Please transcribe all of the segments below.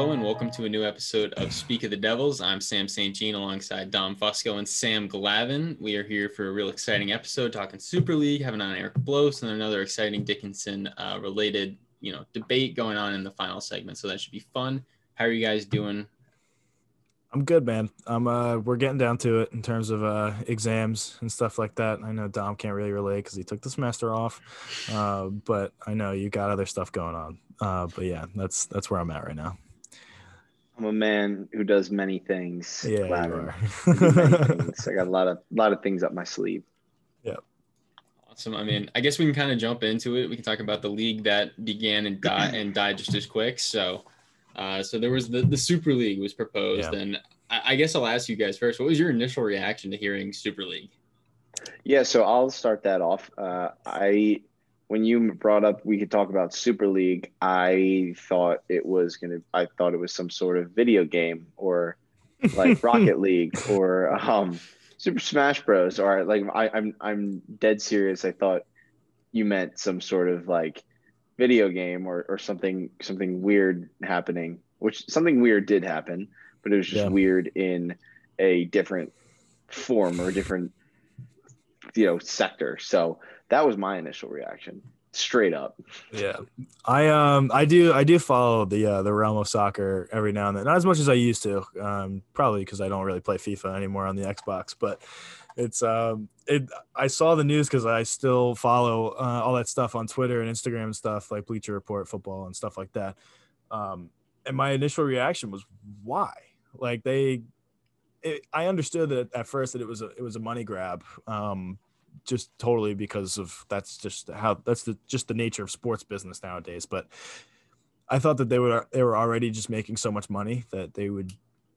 Hello and welcome to a new episode of Speak of the Devils. I'm Sam St. Jean alongside Dom Fusco and Sam Glavin. We are here for a real exciting episode talking Super League, having on Eric Bloes and another exciting Dickinson uh, related, you know, debate going on in the final segment. So that should be fun. How are you guys doing? I'm good, man. I'm uh we're getting down to it in terms of uh exams and stuff like that. I know Dom can't really relate because he took the semester off. Uh, but I know you got other stuff going on. Uh, but yeah, that's that's where I'm at right now. I'm a man who does many things. Yeah, you are. I many things. I got a lot of lot of things up my sleeve. Yeah. Awesome. I mean, I guess we can kind of jump into it. We can talk about the league that began and died and died just as quick. So, uh, so there was the the Super League was proposed, Yeah. and I, I guess I'll ask you guys first. What was your initial reaction to hearing Super League? Yeah, so I'll start that off. Uh, I when you brought up we could talk about Super League, I thought it was gonna. I thought it was some sort of video game or like Rocket League or um, Super Smash Bros. Or like I, I'm I'm dead serious. I thought you meant some sort of like video game or, or something something weird happening. Which something weird did happen, but it was just Yeah. weird in a different form or a different you know sector. So that was my initial reaction, straight up. Yeah, I um I do I do follow the uh, the realm of soccer every now and then, not as much as I used to. Um, probably because I don't really play FIFA anymore on the Xbox, but it's um it. I saw the news because I still follow uh, all that stuff on Twitter and Instagram and stuff like Bleacher Report football and stuff like that. Um, and my initial reaction was why? Like they, it, I understood that at first that it was a it was a money grab. Um, just totally because of that's just how that's the just the nature of sports business nowadays. But I thought that they were they were already just making so much money that they would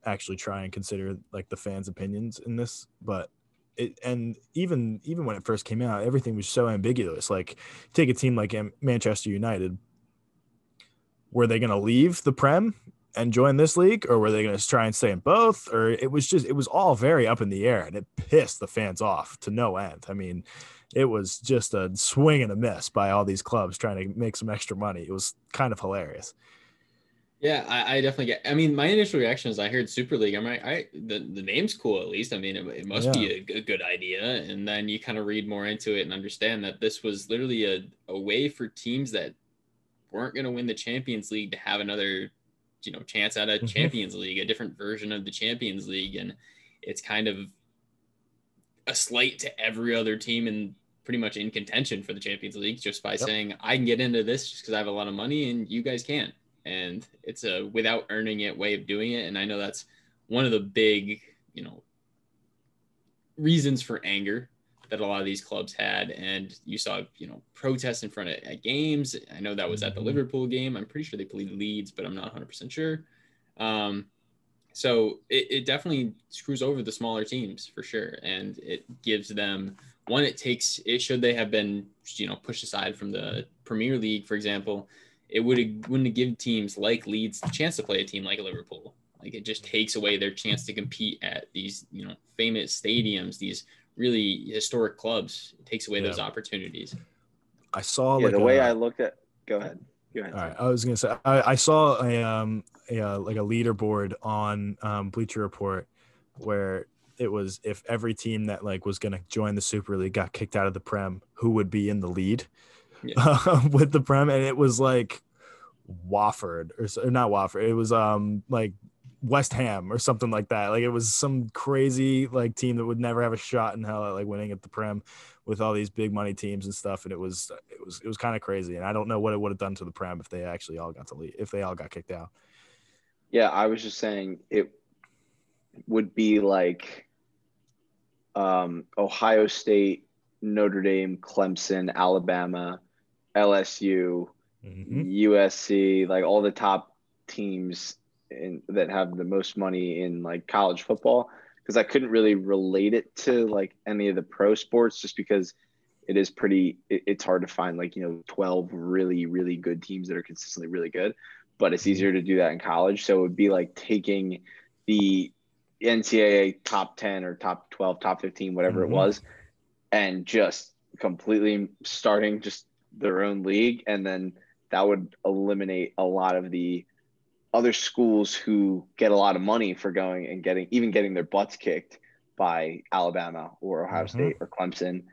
actually try and consider like the fans' opinions in this. But it and even even when it first came out, everything was so ambiguous. Like take a team like Manchester United, were they going to leave the Prem and join this league or were they going to try and stay in both or it was just it was all very up in the air and it pissed the fans off to no end i mean it was just a swing and a miss by all these clubs trying to make some extra money it was kind of hilarious Yeah, I, I definitely get. I mean, my initial reaction is I heard Super League. I'm like, I the, the name's cool at least. I mean, it, it must be a good idea. And then you kind of read more into it and understand that this was literally a, a way for teams that weren't going to win the Champions League to have another, you know, chance at a Mhm. Champions League, a different version of the Champions League, and it's kind of a slight to every other team and pretty much in contention for the Champions League just by saying I can get into this just because I have a lot of money and you guys can't and it's a without earning it way of doing it and i know that's one of the big you know reasons for anger that a lot of these clubs had and you saw you know protests in front of at games i know that was at the Mhm. liverpool game i'm pretty sure they played leeds but i'm not 100% sure um, so it, it definitely screws over the smaller teams for sure and it gives them one it takes it should they have been you know pushed aside from the premier league for example it would wouldn't have given teams like Leeds the chance to play a team like Liverpool. Like it just takes away their chance to compete at these, you know, famous stadiums, these really historic clubs. It takes away those opportunities. i saw yeah, like the way a- I looked at. Go ahead. Go ahead. All right, I was gonna say I, I saw a um a, uh, like a leaderboard on um, Bleacher Report where it was if every team that like was gonna join the Super League got kicked out of the Prem, who would be in the lead with the Prem, and it was like Watford or, or not Watford, it was um like West Ham or something like that. Like it was some crazy like team that would never have a shot in hell at like winning at the Prem with all these big money teams and stuff. And it was it was it was kind of crazy. And I don't know what it would have done to the Prem if they actually all got to leave if they all got kicked out. Yeah, I was just saying it would be like um, Ohio State, Notre Dame, Clemson, Alabama, LSU, Mhm. USC, like all the top teams in, that have the most money in like college football. Because I couldn't really relate it to like any of the pro sports, just because it is pretty. It, it's hard to find like you know twelve really really good teams that are consistently really good, but it's easier to do that in college. So it would be like taking the NCAA top ten or top twelve, top fifteen, whatever Mhm. it was, and just completely starting just their own league, and then that would eliminate a lot of the other schools who get a lot of money for going and getting even getting their butts kicked by Alabama or Ohio mm-hmm. State or Clemson.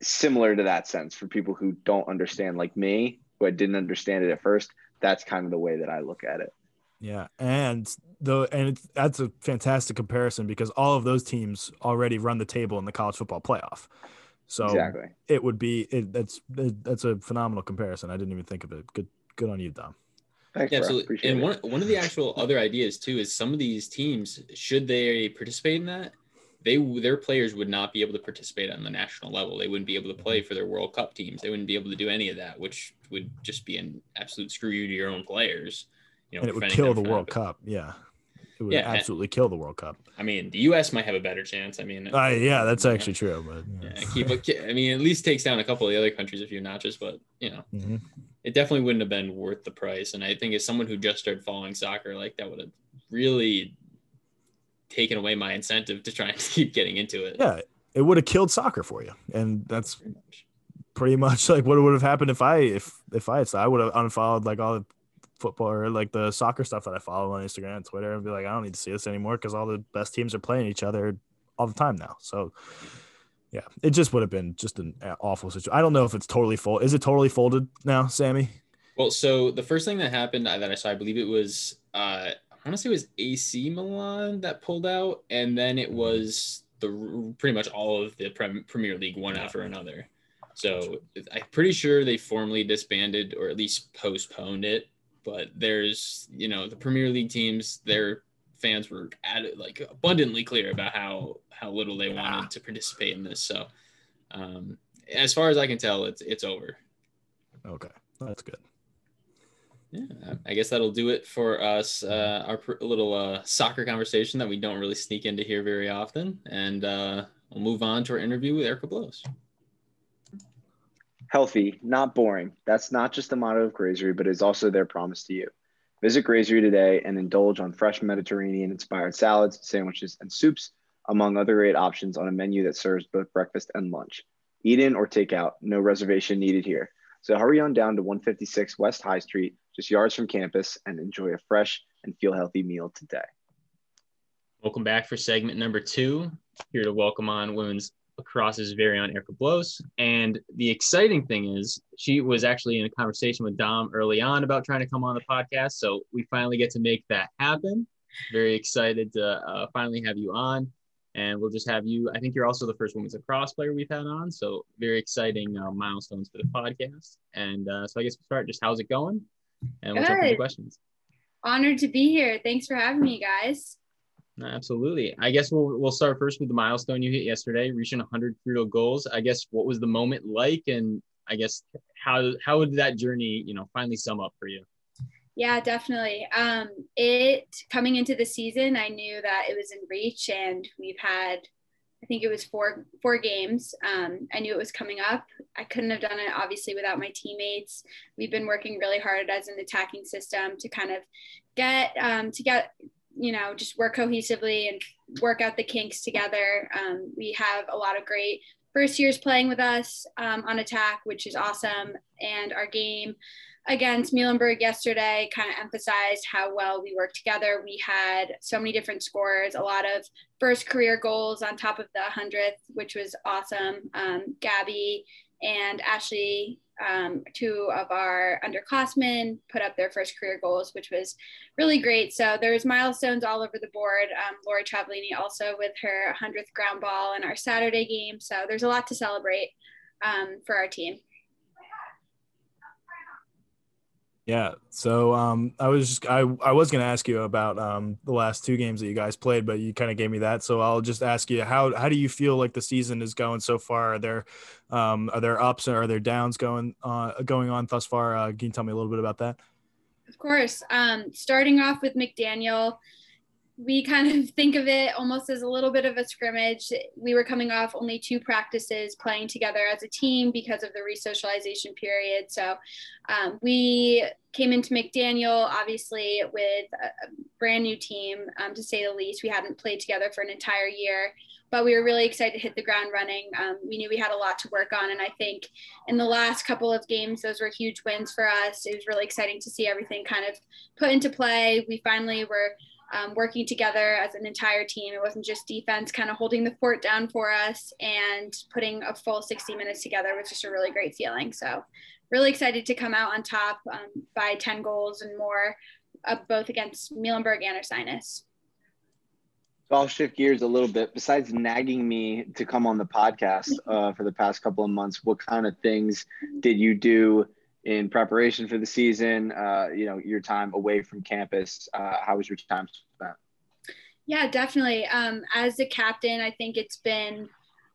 Similar to that sense for people who don't understand, like me, who I didn't understand it at first. That's kind of the way that I look at it. Yeah, and the and that's a fantastic comparison because all of those teams already run the table in the college football playoff. So exactly. it would be it, that's it, that's a phenomenal comparison. I didn't even think of it. Good good on you, Dom. Thanks, yeah, absolutely. And one one of the actual other ideas too is some of these teams, should they participate in that, they their players would not be able to participate on the national level. They wouldn't be able to play for their World Cup teams. They wouldn't be able to do any of that, which would just be an absolute screw you to your own players. You know, and it would kill the World Cup. Yeah. It would yeah, absolutely kill the World Cup. I mean, the U.S. might have a better chance. I mean, uh, yeah, that's actually true. But yeah. yeah, keep. I mean, at least takes down a couple of the other countries a few notches. But you know, mm-hmm. It definitely wouldn't have been worth the price. And I think as someone who just started following soccer, like that would have really taken away my incentive to try and keep getting into it. Yeah, it would have killed soccer for you, and that's pretty much like what would have happened if I if if I had I would have unfollowed like all the football or like the soccer stuff that I follow on Instagram and Twitter and be like, I don't need to see this anymore because all the best teams are playing each other all the time now. So yeah, it just would have been just an awful situation. I don't know if it's totally full. Is it totally folded now, Sammy? Well, so the first thing that happened that I saw, I believe it was, uh, I want to say it was AC Milan that pulled out, and then it was the pretty much all of the Premier League one after another. So I'm pretty sure they formally disbanded or at least postponed it but there's you know the Premier League teams, their fans were added like abundantly clear about how how little they wanted to participate in this. So um, as far as I can tell, it's it's over. Okay, that's good. Yeah, I guess that'll do it for us. Uh, our pr- little uh, soccer conversation that we don't really sneak into here very often, and uh, we'll move on to our interview with Erika Bloes healthy, not boring. That's not just the motto of Grazery, but is also their promise to you. Visit Grazery today and indulge on fresh Mediterranean inspired salads, sandwiches, and soups, among other great options on a menu that serves both breakfast and lunch. Eat in or take out, no reservation needed here. So hurry on down to 156 West High Street, just yards from campus, and enjoy a fresh and feel healthy meal today. Welcome back for segment number two. Here to welcome on women's lacrosse's very own Erika Bloes. And the exciting thing is, she was actually in a conversation with Dom early on about trying to come on the podcast. So we finally get to make that happen. Very excited to uh, finally have you on. And we'll just have you. I think you're also the first women's lacrosse player we've had on. So very exciting uh, milestones for the podcast. And uh, so I guess we'll start. Just how's it going? And we'll Good. jump into questions. Honored to be here. Thanks for having me, guys. Absolutely. I guess we'll we'll start first with the milestone you hit yesterday, reaching 100 Fruto goals. I guess what was the moment like, and I guess how how would that journey, you know, finally sum up for you? Yeah, definitely. Um, it coming into the season, I knew that it was in reach, and we've had, I think it was four four games. Um, I knew it was coming up. I couldn't have done it obviously without my teammates. We've been working really hard as an attacking system to kind of get um, to get you know, just work cohesively and work out the kinks together. Um, we have a lot of great first years playing with us um, on attack, which is awesome. And our game against Muhlenberg yesterday kind of emphasized how well we work together. We had so many different scores, a lot of first career goals on top of the 100th, which was awesome. Um, Gabby and Ashley um, two of our underclassmen put up their first career goals, which was really great. So there's milestones all over the board. Um, Lori Travellini also with her 100th ground ball in our Saturday game. So there's a lot to celebrate um, for our team. Yeah. So um, I was just I, I was gonna ask you about um, the last two games that you guys played, but you kind of gave me that. So I'll just ask you how how do you feel like the season is going so far? Are there um, are there ups or are there downs going uh, going on thus far? Uh, can you tell me a little bit about that? Of course. Um, starting off with McDaniel, we kind of think of it almost as a little bit of a scrimmage. We were coming off only two practices playing together as a team because of the resocialization period. So um, we came into McDaniel, obviously, with a brand new team, um, to say the least. We hadn't played together for an entire year, but we were really excited to hit the ground running. Um, we knew we had a lot to work on. And I think in the last couple of games, those were huge wins for us. It was really exciting to see everything kind of put into play. We finally were um, working together as an entire team. It wasn't just defense kind of holding the fort down for us and putting a full 60 minutes together was just a really great feeling. So, really excited to come out on top um, by 10 goals and more, uh, both against Muhlenberg and Ursinus. So I'll shift gears a little bit. Besides nagging me to come on the podcast uh, for the past couple of months, what kind of things did you do in preparation for the season, uh, you know, your time away from campus, uh, how was your time spent? Yeah, definitely. Um, as a captain, I think it's been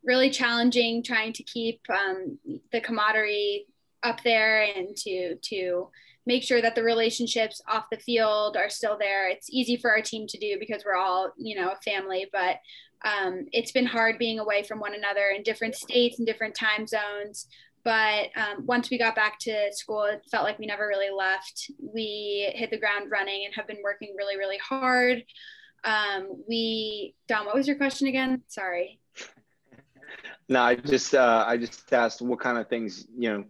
really challenging trying to keep um, the camaraderie up there and to to make sure that the relationships off the field are still there. It's easy for our team to do because we're all, you know, a family, but um, it's been hard being away from one another in different states and different time zones. But um, once we got back to school, it felt like we never really left. We hit the ground running and have been working really, really hard. Um, we, Dom, what was your question again? Sorry. No, I just uh, I just asked what kind of things you know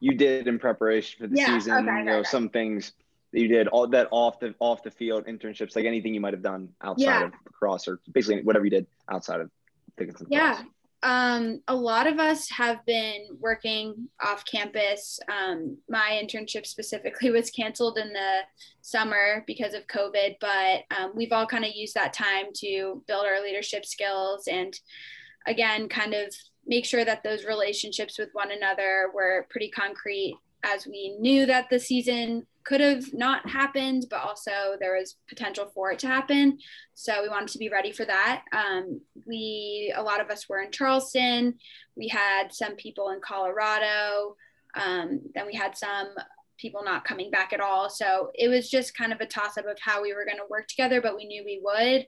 you did in preparation for the yeah, season. Okay, you know, okay. some things that you did all that off the off the field internships, like anything you might have done outside yeah. of cross or basically whatever you did outside of tickets and yeah um, a lot of us have been working off campus. Um, my internship specifically was canceled in the summer because of COVID, but um, we've all kind of used that time to build our leadership skills and, again, kind of make sure that those relationships with one another were pretty concrete as we knew that the season could have not happened, but also there was potential for it to happen. So we wanted to be ready for that. Um, we, a lot of us were in Charleston. We had some people in Colorado. Um, then we had some people not coming back at all. So it was just kind of a toss up of how we were going to work together, but we knew we would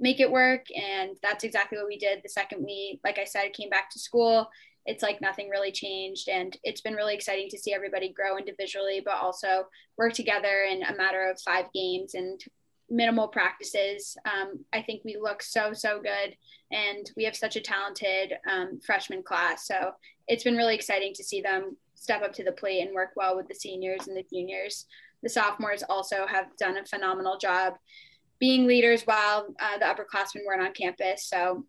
make it work. And that's exactly what we did the second we, like I said, came back to school it's like nothing really changed and it's been really exciting to see everybody grow individually but also work together in a matter of five games and minimal practices. Um, i think we look so so good and we have such a talented um, freshman class. So it's been really exciting to see them step up to the plate and work well with the seniors and the juniors. The sophomores also have done a phenomenal job being leaders while uh, the upperclassmen weren't on campus. So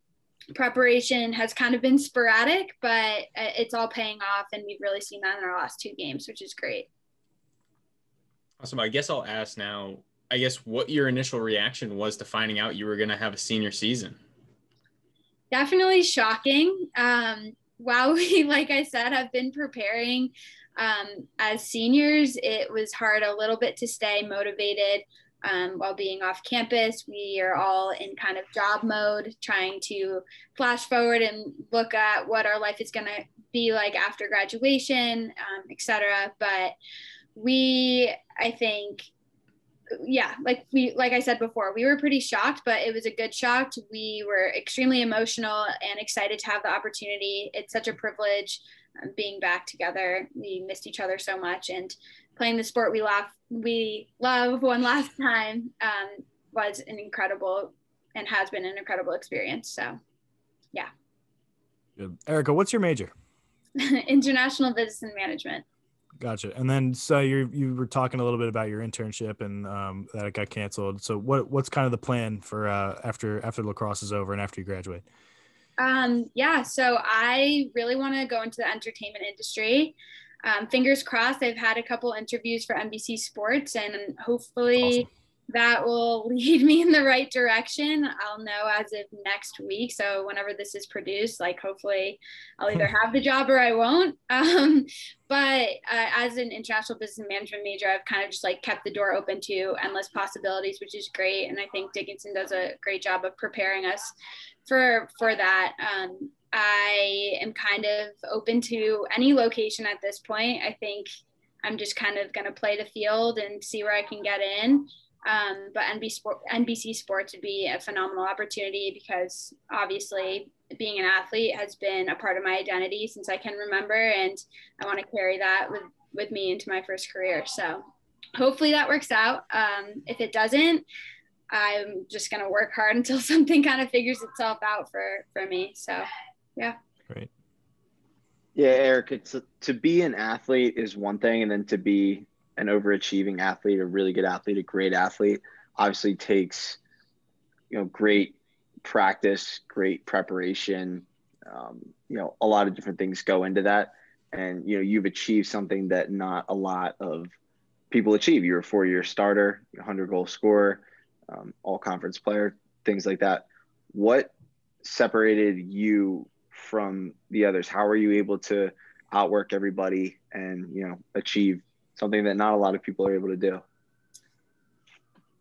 preparation has kind of been sporadic, but uh, it's all paying off, and we've really seen that in our last two games, which is great. Awesome. I guess I'll ask now. I guess what your initial reaction was to finding out you were going to have a senior season. Definitely shocking. Um, while we, like I said, have been preparing um, as seniors, it was hard a little bit to stay motivated um, while being off campus. We are all in kind of job mode, trying to flash forward and look at what our life is going to be like after graduation, um, etc. But we, I think, yeah, like we, like I said before, we were pretty shocked, but it was a good shock. We were extremely emotional and excited to have the opportunity. It's such a privilege um, being back together. We missed each other so much, and playing the sport we love we love one last time um, was an incredible and has been an incredible experience. So, yeah. Good. Erika, what's your major? International Business and Management. Gotcha. And then, so you you were talking a little bit about your internship and um, that it got canceled. So, what what's kind of the plan for uh, after after lacrosse is over and after you graduate? Um, yeah. So, I really want to go into the entertainment industry um, fingers crossed. I've had a couple interviews for NBC Sports, and hopefully awesome. that will lead me in the right direction. I'll know as of next week. So whenever this is produced, like hopefully I'll either have the job or I won't. Um, but uh, as an international business management major, I've kind of just like kept the door open to endless possibilities, which is great. And I think Dickinson does a great job of preparing us for for that. Um, I am kind of open to any location at this point. I think I'm just kind of going to play the field and see where I can get in. Um, but NBC, Sport, NBC Sports would be a phenomenal opportunity because obviously being an athlete has been a part of my identity since I can remember, and I want to carry that with with me into my first career. So hopefully that works out. Um, if it doesn't, I'm just gonna work hard until something kind of figures itself out for for me. So yeah. Great. Yeah, Eric, it's to be an athlete is one thing, and then to be an overachieving athlete, a really good athlete, a great athlete, obviously takes you know great practice, great preparation. Um, you know, a lot of different things go into that, and you know you've achieved something that not a lot of people achieve. You're a four-year starter, 100 goal scorer, um, all conference player, things like that. What separated you from the others? How are you able to outwork everybody and you know achieve something that not a lot of people are able to do?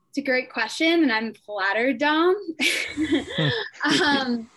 It's a great question, and I'm flattered, Dom. um,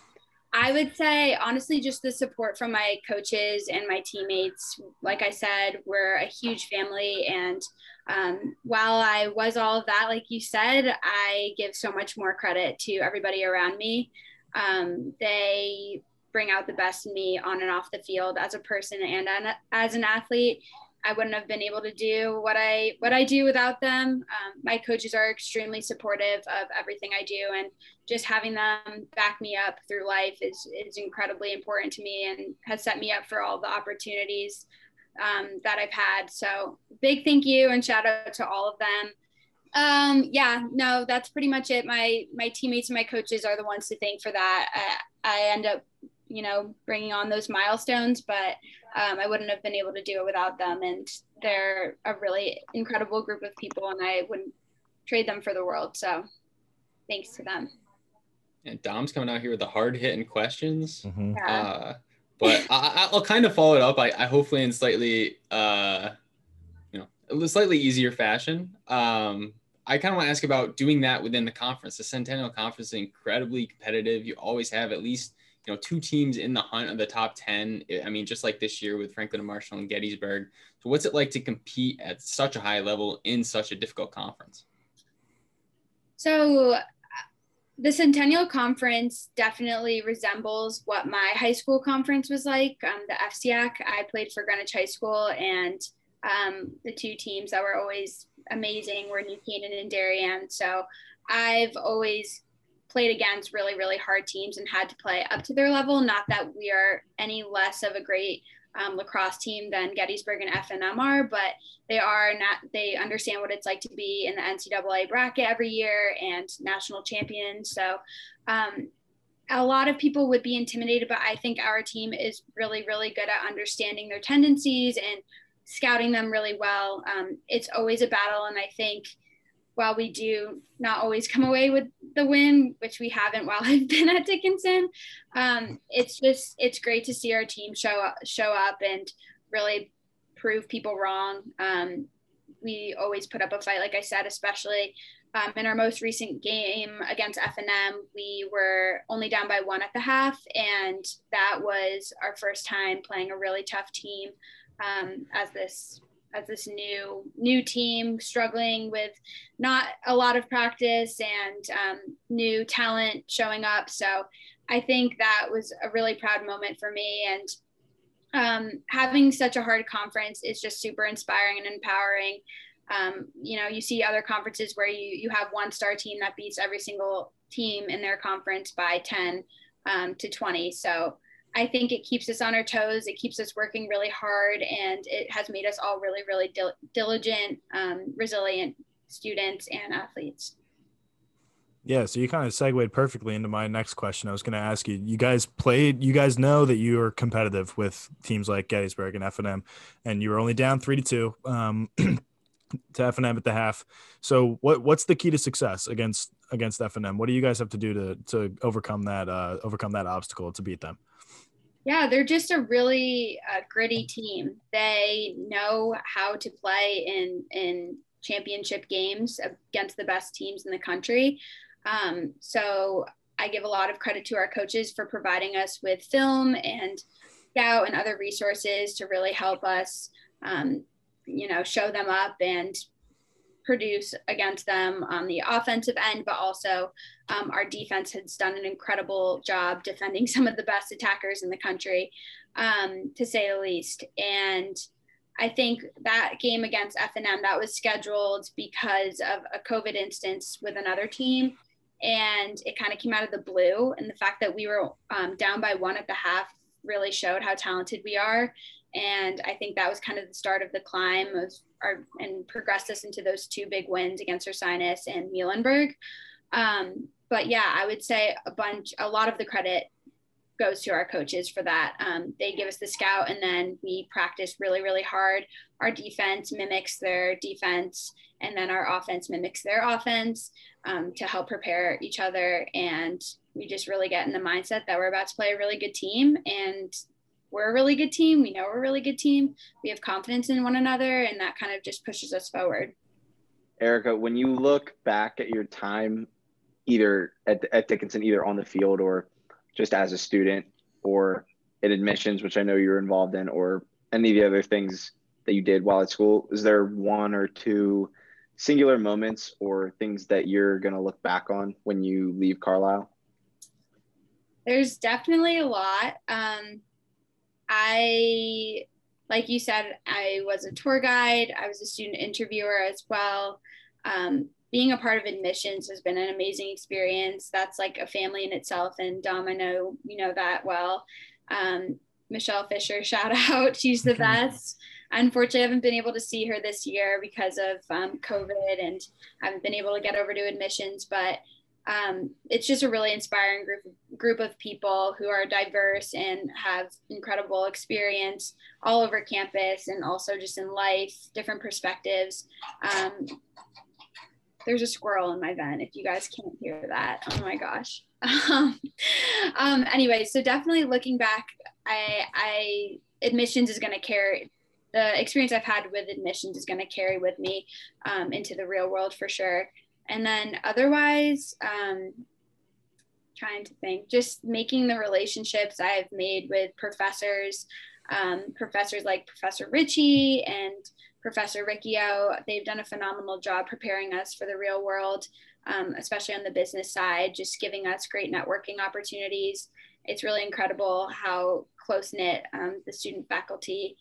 I would say, honestly, just the support from my coaches and my teammates. Like I said, we're a huge family. And um, while I was all of that, like you said, I give so much more credit to everybody around me. Um, they bring out the best in me on and off the field as a person and as an athlete. I wouldn't have been able to do what I what I do without them. Um, my coaches are extremely supportive of everything I do, and just having them back me up through life is is incredibly important to me, and has set me up for all the opportunities um, that I've had. So big thank you and shout out to all of them. Um, yeah, no, that's pretty much it. My my teammates and my coaches are the ones to thank for that. I, I end up you know, bringing on those milestones, but um, I wouldn't have been able to do it without them. And they're a really incredible group of people, and I wouldn't trade them for the world. So thanks to them. And Dom's coming out here with the hard hitting questions. Mm-hmm. Yeah. Uh, but I, will kind of follow it up. I, I hopefully in slightly, uh, you know, a slightly easier fashion. Um, I kind of want to ask about doing that within the conference. The Centennial Conference is incredibly competitive. You always have at least you know two teams in the hunt of the top 10 i mean just like this year with franklin and marshall and gettysburg. So what's it like to compete at such a high level in such a difficult conference? So the centennial conference definitely resembles what my high school conference was like. Um, the fciac i played for greenwich high school and um, the two teams that were always amazing were new canaan and darien. So i've always played against really, really hard teams and had to play up to their level. Not that we are any less of a great um, lacrosse team than Gettysburg and F&M are, but they are not, they understand what it's like to be in the NCAA bracket every year and national champions. So, um, a lot of people would be intimidated, but I think our team is really, really good at understanding their tendencies and scouting them really well. Um, it's always a battle, and I think while we do not always come away with the win, which we haven't while I've been at Dickinson, um, it's just it's great to see our team show up, show up and really prove people wrong. Um, we always put up a fight, like I said, especially um, in our most recent game against F&M, we were only down by one at the half, and that was our first time playing a really tough team um, as this as this new new team struggling with not a lot of practice and um, new talent showing up. So I think that was a really proud moment for me. And um, having such a hard conference is just super inspiring and empowering. Um, you know, you see other conferences where you you have one star team that beats every single team in their conference by 10 um, to 20. So I think it keeps us on our toes. It keeps us working really hard, and it has made us all really, really dil- diligent, um, resilient students and athletes. Yeah, so you kind of segued perfectly into my next question. I was going to ask you. You guys played. You guys know that you are competitive with teams like Gettysburg and F&M, and you were only down three to two um, to F&M at the half. So, what what's the key to success against against F&M? What do you guys have to do to to overcome that uh, overcome that obstacle to beat them? Yeah, they're just a really uh, gritty team. They know how to play in in championship games against the best teams in the country. Um, so I give a lot of credit to our coaches for providing us with film and scout and other resources to really help us, um, you know, show them up and produce against them on the offensive end, but also um, our defense has done an incredible job defending some of the best attackers in the country, um, to say the least. And I think that game against F&M that was scheduled because of a COVID instance with another team, and it kind of came out of the blue. And the fact that we were um, down by one at the half really showed how talented we are. And I think that was kind of the start of the climb of our, and progressed us into those two big wins against Ursinus and Muhlenberg. Um, but yeah, I would say a bunch, a lot of the credit goes to our coaches for that. Um, they give us the scout and then we practice really, really hard. Our defense mimics their defense and then our offense mimics their offense um, to help prepare each other. And we just really get in the mindset that we're about to play a really good team and we're a really good team. We know we're a really good team. We have confidence in one another, and that kind of just pushes us forward. Erika, when you look back at your time, either at, at Dickinson, either on the field or just as a student, or in admissions, which I know you're involved in, or any of the other things that you did while at school, is there one or two singular moments or things that you're going to look back on when you leave Carlisle? There's definitely a lot. Um, I, like you said, I was a tour guide, I was a student interviewer as well. Um, being a part of admissions has been an amazing experience. That's like a family in itself. And Dom, I know you know that well. Um, Michelle Fisher, shout out. She's the best. Unfortunately, I haven't been able to see her this year because of um, COVID and I haven't been able to get over to admissions. But um, it's just a really inspiring group group of people who are diverse and have incredible experience all over campus and also just in life, different perspectives. Um, there's a squirrel in my vent. If you guys can't hear that, oh my gosh. um, anyway, so definitely looking back, I, I admissions is going to carry the experience I've had with admissions is going to carry with me um, into the real world for sure. And then otherwise, um, trying to think, just making the relationships I've made with professors, um, professors like Professor Ritchie and Professor Riccio. They've done a phenomenal job preparing us for the real world, um, especially on the business side, just giving us great networking opportunities. It's really incredible how close knit um, the student faculty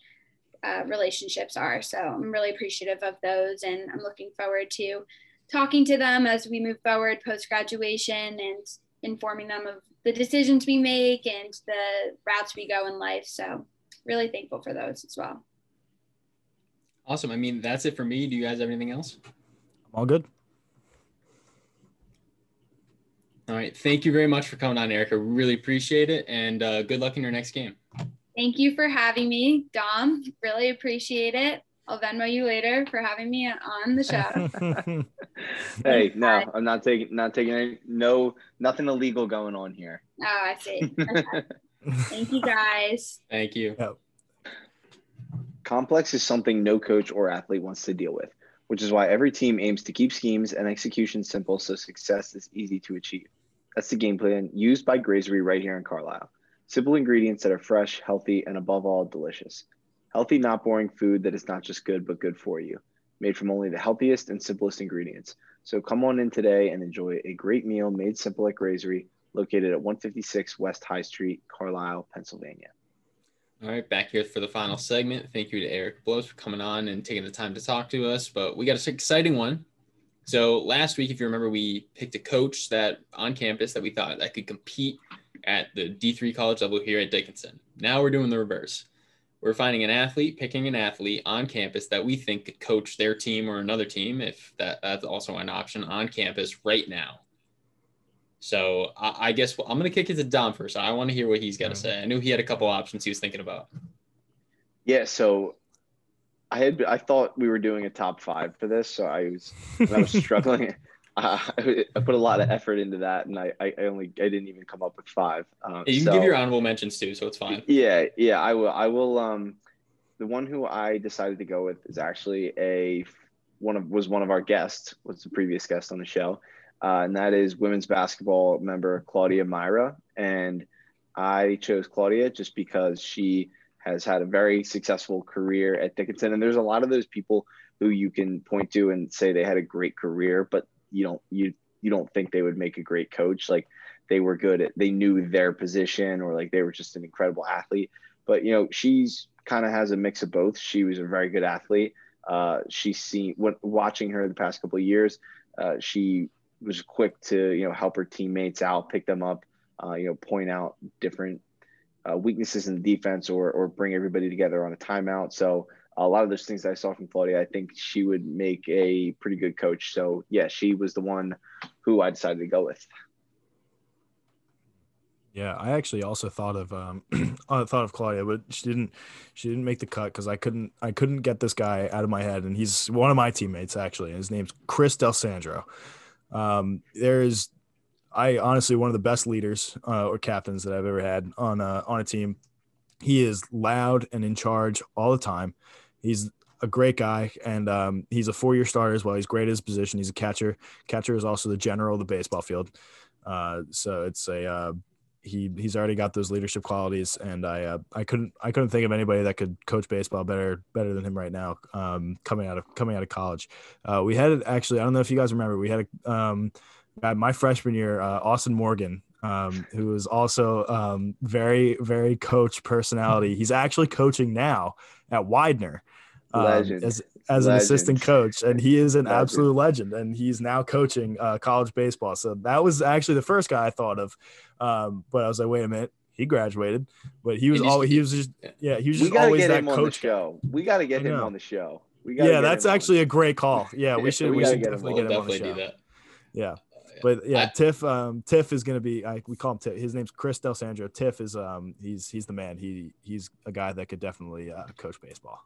uh, relationships are. So I'm really appreciative of those, and I'm looking forward to talking to them as we move forward post graduation and informing them of the decisions we make and the routes we go in life. So, really thankful for those as well. Awesome. I mean, that's it for me. Do you guys have anything else? I'm all good. All right. Thank you very much for coming on, Erika. Really appreciate it. And uh, good luck in your next game. Thank you for having me, Dom. Really appreciate it. I'll Venmo you later for having me on the show. hey, no, I'm not taking not taking any no nothing illegal going on here. Oh, I see. Thank you guys. Thank you. Yep. Complex is something no coach or athlete wants to deal with, which is why every team aims to keep schemes and execution simple so success is easy to achieve. That's the game plan used by Grazery right here in Carlisle. Simple ingredients that are fresh, healthy, and above all, delicious. Healthy, not boring food that is not just good, but good for you, made from only the healthiest and simplest ingredients. So come on in today and enjoy a great meal made simple at Grazery, located at 156 West High Street, Carlisle, Pennsylvania. All right, back here for the final segment. Thank you to Eric Bloes for coming on and taking the time to talk to us. But we got an exciting one. So last week, if you remember, we picked a coach that on campus that we thought that could compete at the D3 college level here at Dickinson. Now we're doing the reverse. We're finding an athlete, picking an athlete on campus that we think could coach their team or another team, if that, that's also an option on campus right now. So I, I guess I'm going to kick it to Dom first. I want to hear what he's got to mm-hmm. say. I knew he had a couple options he was thinking about. Yeah, so I had I thought we were doing a top five for this, so I was I was struggling. Uh, I put a lot of effort into that, and I, I only I didn't even come up with five. Um, you can so, give your honorable mentions too, so it's fine. Yeah, yeah, I will. I will. Um, the one who I decided to go with is actually a one of was one of our guests, was the previous guest on the show, uh, and that is women's basketball member Claudia Myra, and I chose Claudia just because she has had a very successful career at Dickinson, and there's a lot of those people who you can point to and say they had a great career, but you don't you you don't think they would make a great coach. Like they were good at they knew their position or like they were just an incredible athlete. But you know, she's kind of has a mix of both. She was a very good athlete. Uh, she's seen what watching her the past couple of years. Uh, she was quick to you know help her teammates out, pick them up, uh, you know, point out different uh, weaknesses in the defense or or bring everybody together on a timeout. So a lot of those things I saw from Claudia, I think she would make a pretty good coach. So yeah, she was the one who I decided to go with. Yeah, I actually also thought of um, I thought of Claudia, but she didn't. She didn't make the cut because I couldn't. I couldn't get this guy out of my head, and he's one of my teammates actually. His name's Chris Del Sandro. Um, there's, I honestly one of the best leaders uh, or captains that I've ever had on a, on a team. He is loud and in charge all the time. He's a great guy, and um, he's a four-year starter as well. He's great at his position. He's a catcher. Catcher is also the general of the baseball field. Uh, so it's a uh, he he's already got those leadership qualities, and I uh, I couldn't I couldn't think of anybody that could coach baseball better better than him right now. Um, coming out of coming out of college, uh, we had actually I don't know if you guys remember we had a um, my freshman year uh, Austin Morgan. Um, who is also um, very, very coach personality. He's actually coaching now at Widener um, as as an assistant coach, and he is an legend. absolute legend. And he's now coaching uh, college baseball. So that was actually the first guy I thought of. Um, but I was like, wait a minute, he graduated, but he was always he was just yeah he was just always that coach. show. We got to get him on the show. We gotta yeah, that's actually a great call. Yeah, we should we, we should definitely get him on the show. Yeah. But yeah, I, Tiff, um, Tiff is gonna be. I, we call him Tiff. His name's Chris Sandro. Tiff is um, he's he's the man. He he's a guy that could definitely uh, coach baseball.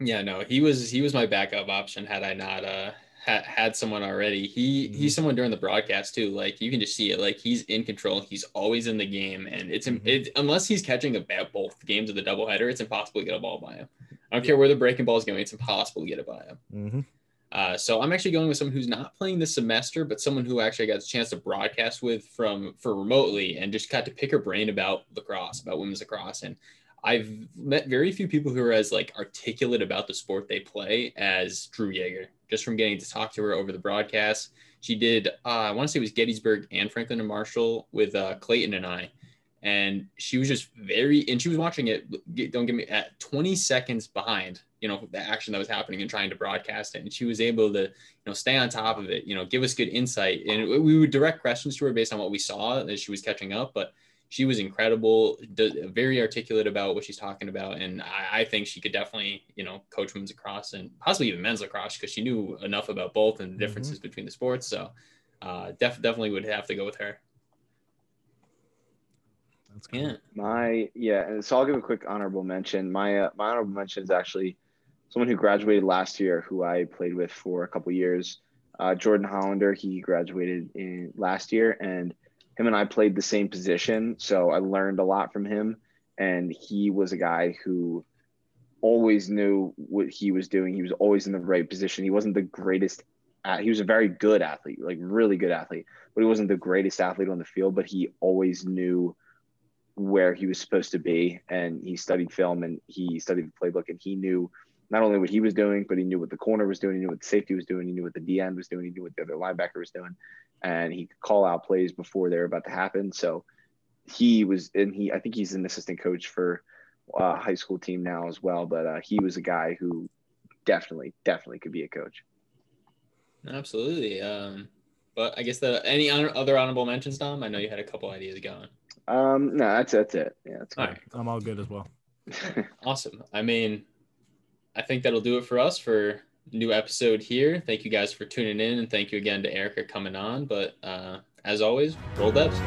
Yeah, no, he was he was my backup option had I not uh had had someone already. He mm-hmm. he's someone during the broadcast too. Like you can just see it. Like he's in control. He's always in the game, and it's mm-hmm. it, unless he's catching a bat both games of the doubleheader, it's impossible to get a ball by him. I don't care where the breaking ball is going. It's impossible to get it by him. Mm-hmm. Uh, so I'm actually going with someone who's not playing this semester, but someone who actually got a chance to broadcast with from for remotely and just got to pick her brain about lacrosse, about women's lacrosse, and I've met very few people who are as like articulate about the sport they play as Drew Yeager. Just from getting to talk to her over the broadcast, she did. Uh, I want to say it was Gettysburg and Franklin and Marshall with uh, Clayton and I, and she was just very. And she was watching it. Don't get me at 20 seconds behind. You know the action that was happening and trying to broadcast it, and she was able to you know stay on top of it. You know, give us good insight, and we would direct questions to her based on what we saw as she was catching up, but she was incredible, very articulate about what she's talking about, and I, I, think she could definitely, you know, coach women's lacrosse and possibly even men's lacrosse because she knew enough about both and the mm-hmm. differences mm-hmm. between the sports. So, uh, def- definitely would have to go with her. That's cool. Yeah. My yeah, and so I'll give a quick honorable mention. My uh, my honorable mention is actually someone who graduated last year, who I played with for a couple years. Uh, Jordan Hollander, he graduated in last year, and him and I played the same position, so I learned a lot from him. And he was a guy who always knew what he was doing. He was always in the right position. He wasn't the greatest. He was a very good athlete, like really good athlete, but he wasn't the greatest athlete on the field. But he always knew where he was supposed to be, and he studied film and he studied the playbook, and he knew not only what he was doing, but he knew what the corner was doing, he knew what the safety was doing, he knew what the D end was doing, he knew what the other linebacker was doing and he could call out plays before they're about to happen. So he was, and he, I think he's an assistant coach for a high school team now as well. But uh, he was a guy who definitely, definitely could be a coach. Absolutely. Um, but I guess the any other honorable mentions, Dom? I know you had a couple ideas going. Um, no, that's that's it. Yeah, that's all right. I'm all good as well. awesome. I mean, I think that'll do it for us for new episode here. Thank you guys for tuning in, and thank you again to Erika coming on. But uh, as always, roll dubs.